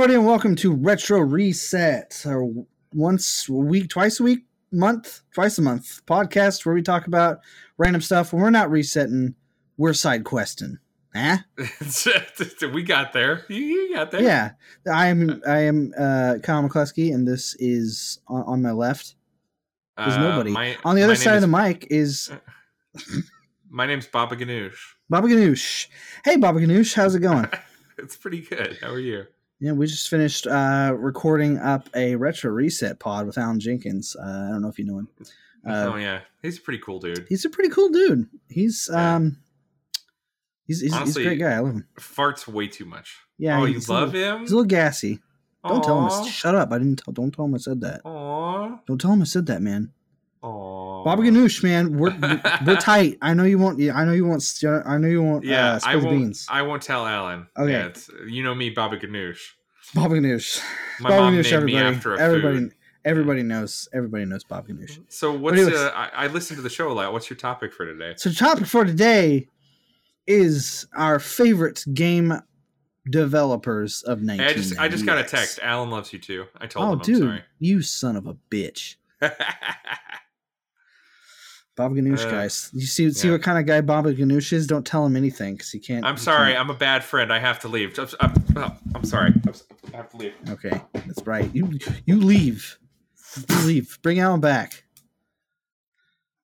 everybody, and welcome to Retro Reset, our once a week, twice a week, month, twice a month podcast where we talk about random stuff. When we're not resetting, we're side questing. Huh? we got there. You got there. Yeah, I am. I am uh, Kyle McCluskey, and this is on, on my left. There's Uh, nobody my- on the other side of the mic. Is My name's Baba Ganoush. Baba Ganoush. Hey, Baba Ganoush, how's it going? It's pretty good. How are you? Yeah, we just finished uh, recording up a retro reset pod with Alan Jenkins. Uh, I don't know if you know him. Uh, oh yeah, he's a pretty cool dude. he's a pretty cool dude. He's Yeah. um, he's he's, Honestly, he's a great guy. I love him. Farts way too much. Yeah, oh, you love little, him? He's a little gassy. Don't tell him. I- Shut up! I didn't. Tell, don't tell him I said that. Aw. Don't tell him I said that, man. Aw. Baba Ganoush, man, we're we're tight. I know you want. I know you want. I know you want. Yeah, uh, I won't. beans. I won't tell Alan. Okay. Yeah, you know me, Baba Ganoush. Baba Ganoush. My Baba mom Ganoush, named me everybody. after a everybody. food. Everybody knows. Everybody knows Baba Ganoush. So what's? anyways- Uh, I, I listened to the show a lot. What's your topic for today? So, the topic for today is our favorite game developers of Hey, 19. I just I just got a text. Alan loves you too. I told Oh, him. I'm dude, you son of a bitch, Baba Ganoush, Uh, guys. You see, see yeah. what kind of guy Baba Ganoush is. Don't tell him anything because he can't. I'm he sorry. can't- I'm a bad friend. I have to leave. I'm, I'm, oh, I'm sorry. I'm, I have to leave. Okay, that's right. You you leave. You leave. Bring Alan back.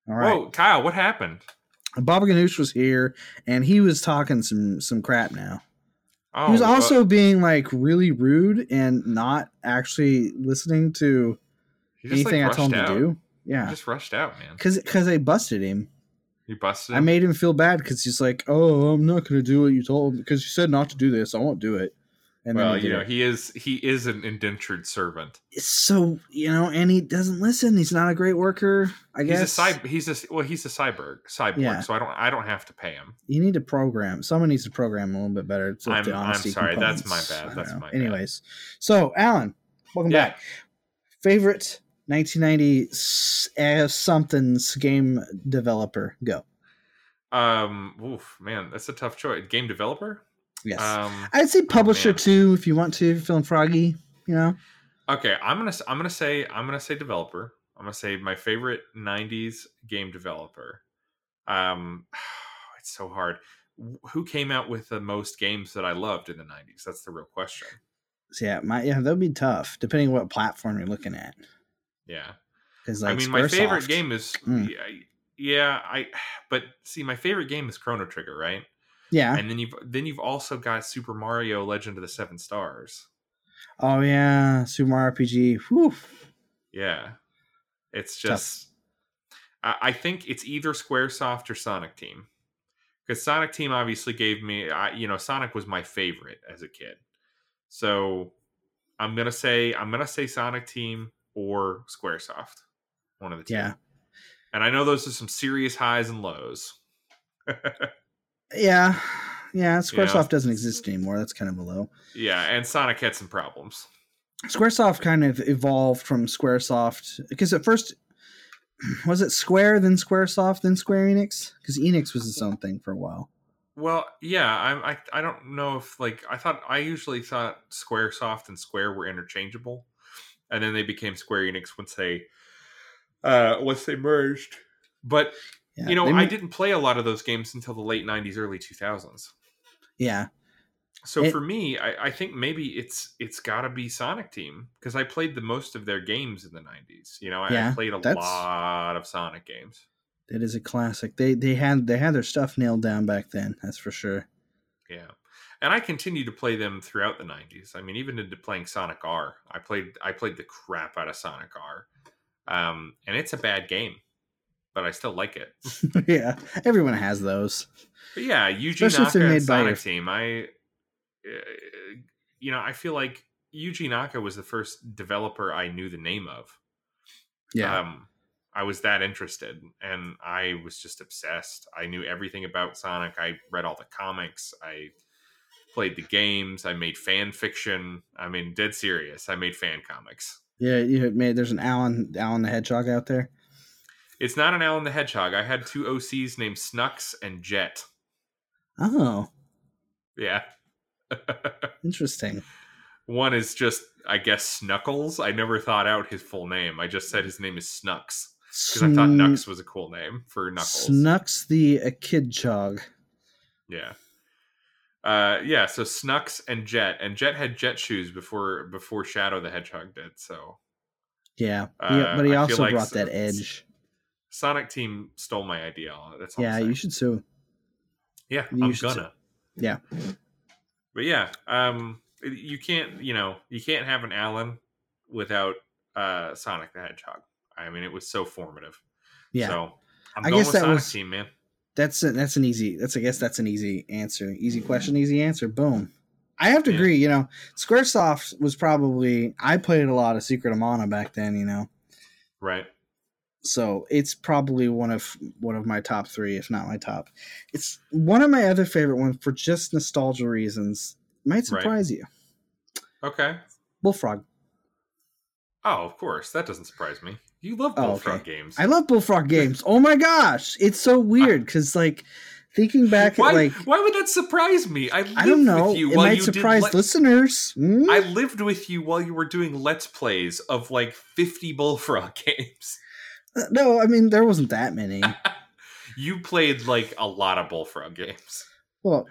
All right. Whoa, Kyle, what happened? Baba Ganoush was here, and he was talking some some crap now. Oh, he was uh, also being like really rude and not actually listening to anything like, I told him rushed to out. Do. He Yeah, just rushed out, man. because because I busted him. You busted. I made him feel bad because he's like, "Oh, I'm not going to do what you told because you said not to do this. I won't do it." And Well, then you know, it. he is he is an indentured servant. so you know, and he doesn't listen. He's not a great worker. I guess He's guess a cyber. He's a well. He's a cyborg. Cyborg. Yeah. So I don't. I don't have to pay him. you need to program. Someone needs to program a little bit better. To I'm- I'm sorry, that's my bad, that's know. my bad. Anyways, so Alan, welcome Yeah. back. Favorite 1990 s- uh, something's game developer? Go. Um. Oof, man, that's a tough choice. Game developer. Yes, Um. I'd say publisher man. too if you want to. if you're Feeling froggy, you know. Okay, I'm gonna I'm gonna say I'm gonna say developer. I'm gonna say my favorite '90s game developer. Um, it's so hard. Who came out with the most games that I loved in the '90s? That's the real question. Yeah, my yeah, that'd be tough depending on what platform you're looking at. Yeah, Because like, I mean, my favorite game is Mm. yeah, yeah, I. But see, my favorite game is Chrono Trigger, right? Yeah. And then you've then you've also got Super Mario: Legend of the Seven Stars. Oh yeah, Super Mario RPG. Whew. Yeah, it's just. I, I think it's either SquareSoft or Sonic Team, because Sonic Team obviously gave me. I, you know, Sonic was my favorite as a kid, so I'm gonna say I'm gonna say Sonic Team or SquareSoft, one of the two. Yeah. And I know those are some serious highs and lows. Yeah. Yeah. Squaresoft doesn't exist anymore. That's kind of a low. yeah, and Sonic had some problems. Squaresoft kind of evolved from Squaresoft because at first was it Square, then Squaresoft, then Square Enix? Because Enix was its own thing for a while. Well, yeah, I, I I don't know if like I thought I usually thought SquareSoft and Square were interchangeable, and then they became Square Enix once they uh once they merged. But Yeah, you know, I didn't play a lot of those games until the late '90s, early 2000s. Yeah, So It- for me, I, I think maybe it's it's got to be Sonic Team because I played the most of their games in the '90s. You know, I, I played a lot of Sonic games. that is a classic. They they had they had their stuff nailed down back then. That's for sure. Yeah. And I continue to play them throughout the 90s. I mean, even into playing Sonic R. I played I played the crap out of Sonic R. Um, and it's a bad game, but I still like it. yeah, everyone has those. But yeah, Yuji Especially Naka and Sonic your- Team. I, uh, you know, I feel like Yuji Naka was the first developer I knew the name of. Yeah, Um, I was that interested, and I was just obsessed. I knew everything about Sonic. I read all the comics. I played the games. I made fan fiction. I mean, dead serious. I made fan comics. Yeah, you made there's an Alan Alan the Hedgehog out there. It's not an Alan the Hedgehog. I had two OCs named Snux and Jet. Oh, Yeah. interesting. One is just, I guess, Snuckles. I never thought out his full name. I just said his name is Snux because I thought Sn- Nux was a cool name for Knuckles. Snux the Echidchog. Yeah. Uh, yeah. So Snux and Jet, and Jet had Jet shoes before before Shadow the Hedgehog did. So Yeah, Uh, yeah, but he also like brought that edge. Sonic Team stole my idea. That's. Yeah, you should sue. Yeah, you I'm gonna. Yeah. But yeah, um, you can't, you know, you can't have an Alan without uh Sonic the Hedgehog. I mean, it was so formative. Yeah, So I'm I going guess with that Sonic was- Team, man. That's a, that's an easy. That's I guess that's an easy answer. Easy mm-hmm. question, easy answer. Boom. I have to Yeah. agree. You know, SquareSoft was probably I played a lot of Secret of Mana back then. You know, Right. so it's probably one of one of my top three, if not my top. It's one of my other favorite ones for just nostalgia reasons. Might Right. surprise you. Okay. Bullfrog. Oh, of course. That doesn't surprise me. You love Oh, Bullfrog okay. games. I love Bullfrog games. Oh my gosh, it's so weird because like thinking back why, at like why would that surprise me? I I don't know. with you It might you surprise did. le- listeners. Hmm? I lived with you while you were doing let's plays of like 50 Bullfrog games. Uh, no, I mean there wasn't that many. You played like a lot of Bullfrog games. Well,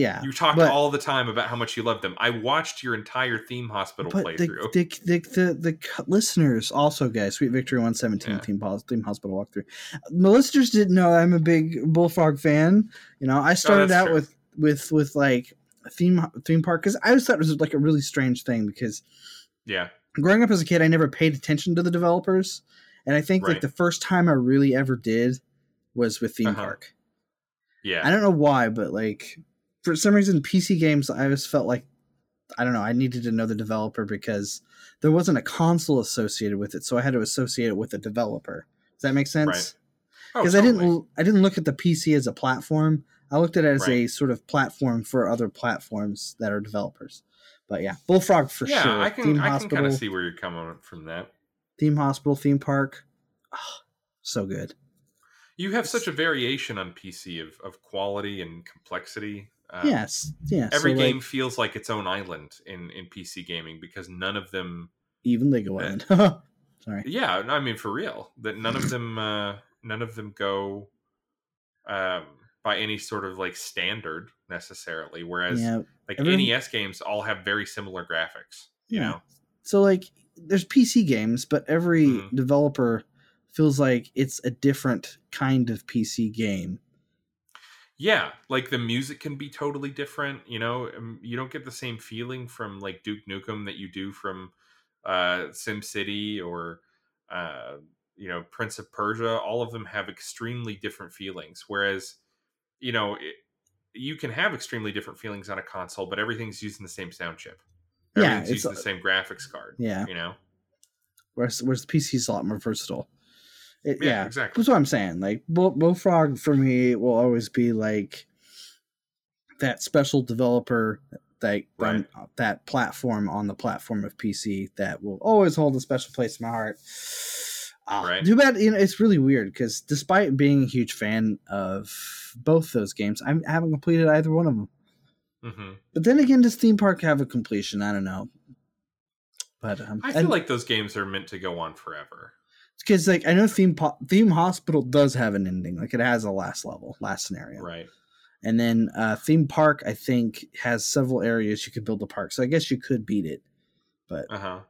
yeah, You talked but- all the time about how much you loved them. I watched your entire theme hospital but the, playthrough. the, the the the c- listeners also, guys, Sweet Victory One Seventeen Yeah. Theme Theme Hospital walkthrough. The listeners didn't know I'm a big Bullfrog fan. You know, I started Oh, out true. with with with like theme theme park because I always thought it was like a really strange thing because yeah, growing up as a kid, I never paid attention to the developers, and I think like the first time I really ever did was with theme Uh-huh. park. yeah. I don't know why, but like for some reason, PC games, I always felt like I don't know. I needed to know the developer because there wasn't a console associated with it, so I had to associate it with a developer. Does that make sense? Right. Oh, Because I didn't, I didn't look at the PC as a platform. I looked at it as a sort of platform for other platforms that are developers. But yeah, Bullfrog for yeah, sure. I can. Theme I can kind of see where you're coming from that. Theme Hospital, Theme Park, Ah, so good. You have such a variation on PC of, of quality and complexity. Um, yes, yeah. Every so, game like, feels like its own island in, in PC gaming because none of them. even Lego. Island. Sorry. Yeah, no, I mean for real. That none of them. Uh, none of them go um, by any sort of like standard necessarily. Whereas Yeah, like everyone- NES games all have very similar graphics. You Yeah. know. So like there's PC games, but every Mhm. developer feels like it's a different kind of PC game. Yeah, like the music can be totally different. You know, Um, you don't get the same feeling from like Duke Nukem that you do from uh, Sim City or uh, you know Prince of Persia. All of them have extremely different feelings. Whereas, you know, it, you can have extremely different feelings on a console, but everything's using the same sound chip. Yeah, it's using the same graphics card. Yeah. you know. Whereas, whereas the PC is a lot more versatile. It, Yeah, yeah, exactly. That's what I'm saying. Like Bull, Bullfrog for me will always be like that special developer that Right. that platform on the platform of PC that will always hold a special place in my heart. Ah, Right. Too bad. You know, it's really weird because despite being a huge fan of both those games, I'm, I haven't completed either one of them. hmm But then again, does theme park have a completion? I don't know. But um, I feel like those games are meant to go on forever. Because like I know theme po- theme hospital does have an ending, like it has a last level, last scenario, Right. and then uh, theme park I think has several areas you could build a park, so I guess you could beat it. But Uh huh.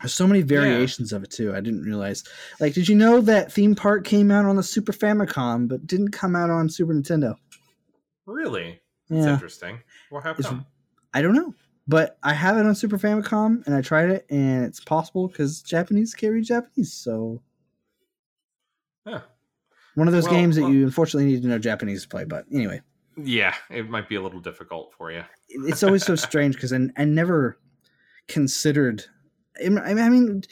there's so many variations of it too. I didn't realize. Like, did you know that theme park came out on the Super Famicom, but didn't come out on Super Nintendo? Really? That's Yeah, interesting. What happened? I don't know. But I have it on Super Famicom, and I tried it, and it's possible because Japanese can't read Japanese. So Yeah. one of those Well, games that well- you unfortunately need to know Japanese to play. But anyway, Yeah, it might be a little difficult for you. it's always so strange because I, I never considered. I mean-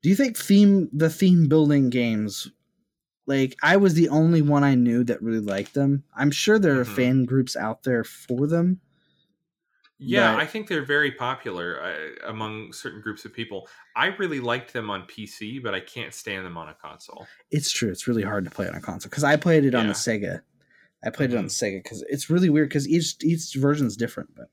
do you think theme the theme building games? Like I was the only one I knew that really liked them. I'm sure there are Mhm. fan groups out there for them. Yeah, But- I think they're very popular uh, among certain groups of people. I really liked them on PC, but I can't stand them on a console. It's true. It's really hard to play on a console because I played it on the Sega. I played it on the Mm-hmm. Sega because it's really weird because each each version's different. But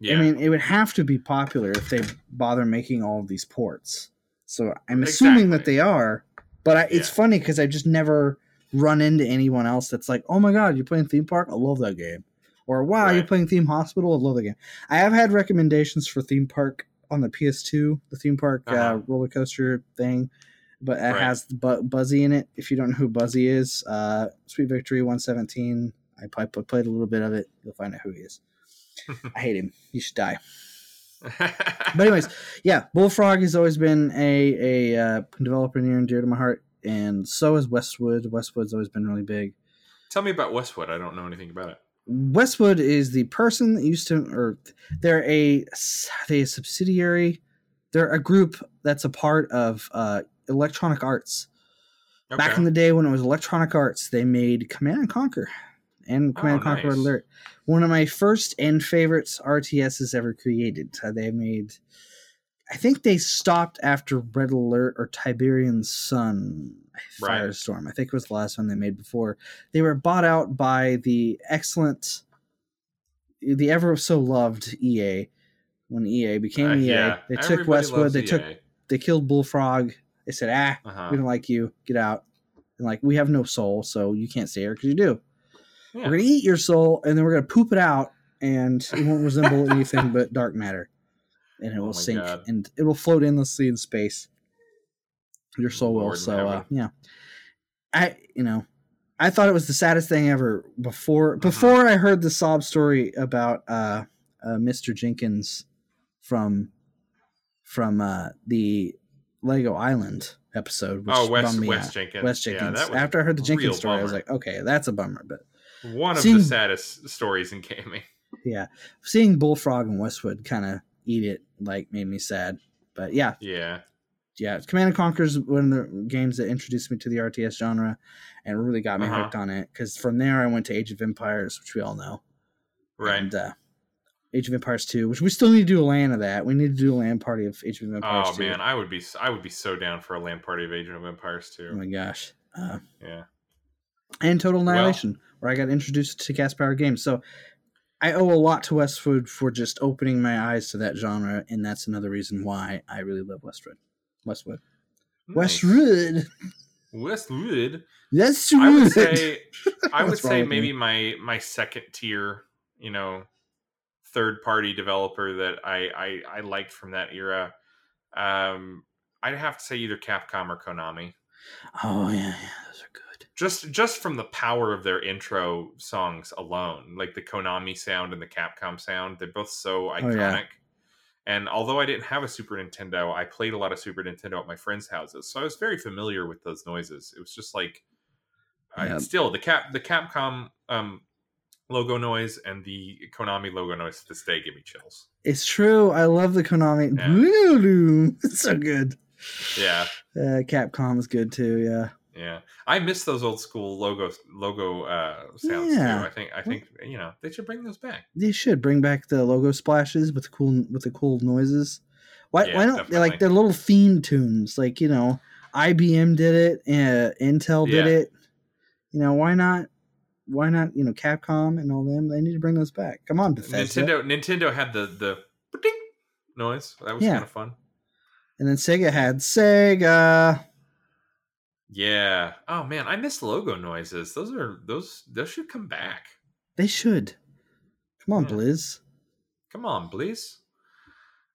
Yeah, I mean, it would have to be popular if they bother making all of these ports. So I'm assuming that they are. But I, it's Yeah. funny because I've just never run into anyone else that's like, "Oh my god, you're playing Theme Park? I love that game," or "Wow, you're playing Theme Hospital? I love the game." I have had recommendations for Theme Park on the PS2, the Theme Park uh Uh-huh. roller coaster thing, but it Right. has Bu- Buzzy in it. If you don't know who Buzzy is, uh, Sweet Victory 117. I played, played a little bit of it. You'll find out who he is. I hate him. He should die. But anyways, yeah, Bullfrog has always been a a uh, developer near and dear to my heart, and so is Westwood. Westwood's always been really big. Tell me about Westwood. I don't know anything about it. Westwood is the person that used to, or they're a they a subsidiary. They're a group that's a part of uh, Electronic Arts. Okay. Back in the day when it was Electronic Arts, they made Command and Conquer and Oh, Command and Conquer Red nice. Alert. One of my first and favorites RTSs ever created. Uh, they made, I think they stopped after Red Alert or Tiberian Sun Right. Firestorm. I think it was the last one they made before. They were bought out by the excellent, the ever so loved EA. When EA became Uh, EA, yeah, they took everybody Westwood. loves They took they killed Bullfrog. They said, ah, Uh-huh. we don't like you. Get out. And like, we have no soul, so you can't stay here because you do. Yeah. We're gonna eat your soul, and then we're gonna poop it out, and it won't resemble anything but dark matter, and it Oh will my sink God. and it will float endlessly in space. Your soul will. Lord in So uh, yeah, I you know, I thought it was the saddest thing ever. Before Mhm. before I heard the sob story about uh, uh Mr. Jenkins from from uh the Lego Island episode. Which oh, West me West out. Jenkins. West Yeah, Jenkins. was After I heard the Jenkins story, I was like, okay, that's a bummer. But one of seeing- the saddest stories in gaming. yeah, seeing Bullfrog and Westwood kind of eat it like made me sad. But yeah, Yeah. Yeah, Command and Conquer is one of the games that introduced me to the RTS genre and really got me Uh-huh. hooked on it. Because from there, I went to Age of Empires, which we all know, Right. and uh, Age of Empires Two, which we still need to do a LAN of that. We need to do a LAN party of Age of Empires oh 2. man, I would be I would be so down for a LAN party of Age of Empires 2. Oh my gosh. Uh, yeah. and Total Well- Annihilation, where I got introduced to gas powered games. So I owe a lot to Westwood for just opening my eyes to that genre, and that's another reason why I really love Westwood. Westwood. Nice. Westwood. Westwood. Westwood. I would say I would say maybe my my second tier, you know, third party developer that I I, I liked from that era. Um, I'd have to say either Capcom or Konami. Oh yeah, yeah, those are good. Just just from the power of their intro songs alone, like the Konami sound and the Capcom sound, they're both so iconic. Oh, yeah. And although I didn't have a Super Nintendo, I played a lot of Super Nintendo at my friends' houses, so I was very familiar with those noises. It was just like, I- still the cap the Capcom um, logo noise and the Konami logo noise to this day give me chills. It's true. I love the Konami. It's so good. Yeah, Uh, Capcom is good too. Yeah. Yeah. I miss those old school logo logo uh, sounds Yeah. too. I think I think you know they should bring those back. They should bring back the logo splashes with the cool with the cool noises. Why Yeah, why don't they like their little theme tunes? Like you know, IBM did it, uh, Intel did Yeah. it. You know why not? Why not? You know Capcom and all them. They need to bring those back. Come on, Bethesda. Nintendo Nintendo had the the ding noise. That was kind of fun. And then Sega had Sega. Yeah. Oh man, I miss logo noises. Those are those those should come back. They should. Come on, Yeah. Blizz. Come on, please.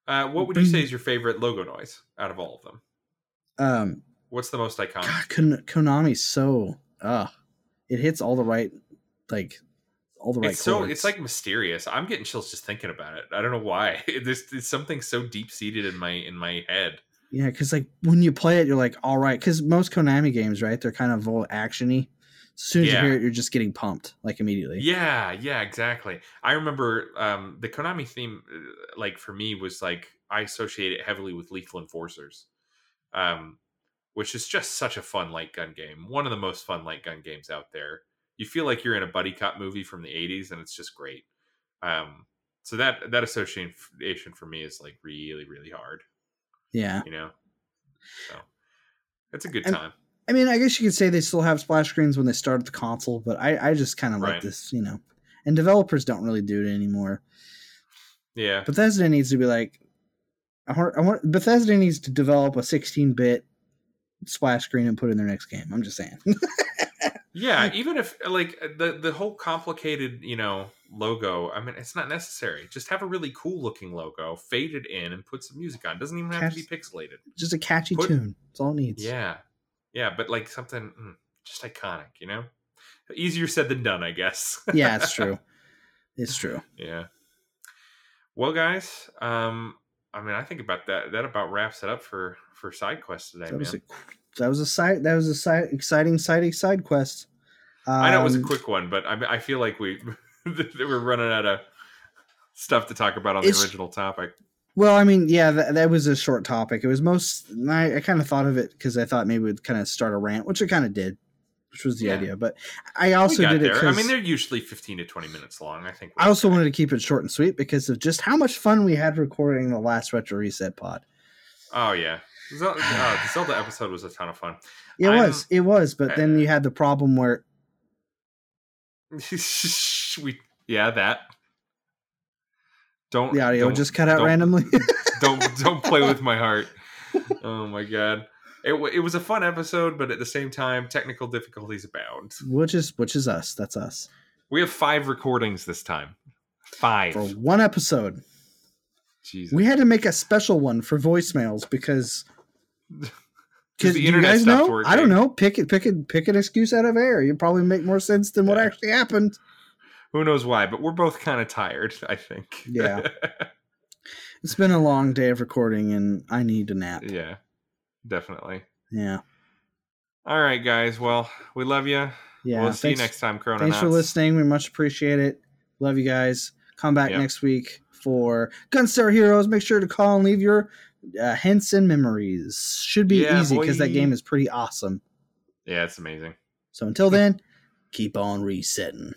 Uh, what would you say is your favorite logo noise out of all of them? Um, What's the most iconic? God, Kon- Konami's so uh it hits all the right like all the right it's so chords. it's like mysterious. I'm getting chills just thinking about it. I don't know why. There's, there's something so deep seated in my in my head. Yeah, because like when you play it, you're like, all right, because most Konami games, right, they're kind of all actiony. As soon as Yeah. you hear it, you're just getting pumped like immediately. Yeah, yeah, exactly. I remember um, the Konami theme, uh, like for me, was like I associate it heavily with Lethal Enforcers, um, which is just such a fun light gun game. One of the most fun light gun games out there. You feel like you're in a buddy cop movie from the '80s, and it's just great. Um, So that that association for me is like really really hard. Yeah. You know. So it's a good time. I mean, I guess you could say they still have splash screens when they started the console, but I, I just kind of like this, you know. And developers don't really do it anymore. Yeah. Bethesda needs to be like, I want, I want Bethesda needs to develop a 16-bit splash screen and put it in their next game. I'm just saying. Yeah, even if like the the whole complicated, you know, logo, I mean, it's not necessary. Just have a really cool looking logo, fade it in, and put some music on. It doesn't even have to be pixelated. just a catchy Put- tune. It's all it needs. Yeah, yeah, but like something mm, just iconic, you know. Easier said than done, I guess. yeah, it's true. It's true. yeah. Well, guys, um, I mean, I think about that. That about wraps it up for for side quest today, That man. That was a side that was a side exciting side side quest. I know it was a Um, quick one, but I, I feel like we we're running out of stuff to talk about on the original topic. Well, I mean, yeah, that, that was a short topic. It was most. I, I kind of thought of it because I thought maybe we'd kind of start a rant, which it kind of did, which was the Yeah. idea. But I also did it. I mean, they're usually fifteen to twenty minutes long. I think. I also okay. wanted to keep it short and sweet because of just how much fun we had recording the last retro reset pod. Oh yeah, Zelda, uh, the Zelda episode was a ton of fun. It I'm- was, it was, but then you had the problem where we yeah that. Don't the audio don't, just cut out randomly. don't don't play with my heart. Oh my god. It, it was a fun episode, but at the same time, technical difficulties abound. which is which is us. That's us We have five recordings this time. Five. for one episode. Jesus. We had to make a special one for voicemails because. 'Cause the do you guys know? I don't know. Pick it, pick it, pick an excuse out of air. You probably make more sense than what actually happened. Who knows why? But we're both kind of tired. I think. Yeah. It's been a long day of recording, and I need a nap. yeah. Definitely. Yeah, All right, guys. Well, we love you. yeah. we'll see thanks, you next time, Chrononauts. Thanks for listening. We much appreciate it. Love you guys. Come back Yep. next week for Gunstar Heroes. Make sure to call and leave your uh, hints and memories. Should be Yeah, easy because that game is pretty awesome. Yeah, it's amazing. So until then, keep on resetting.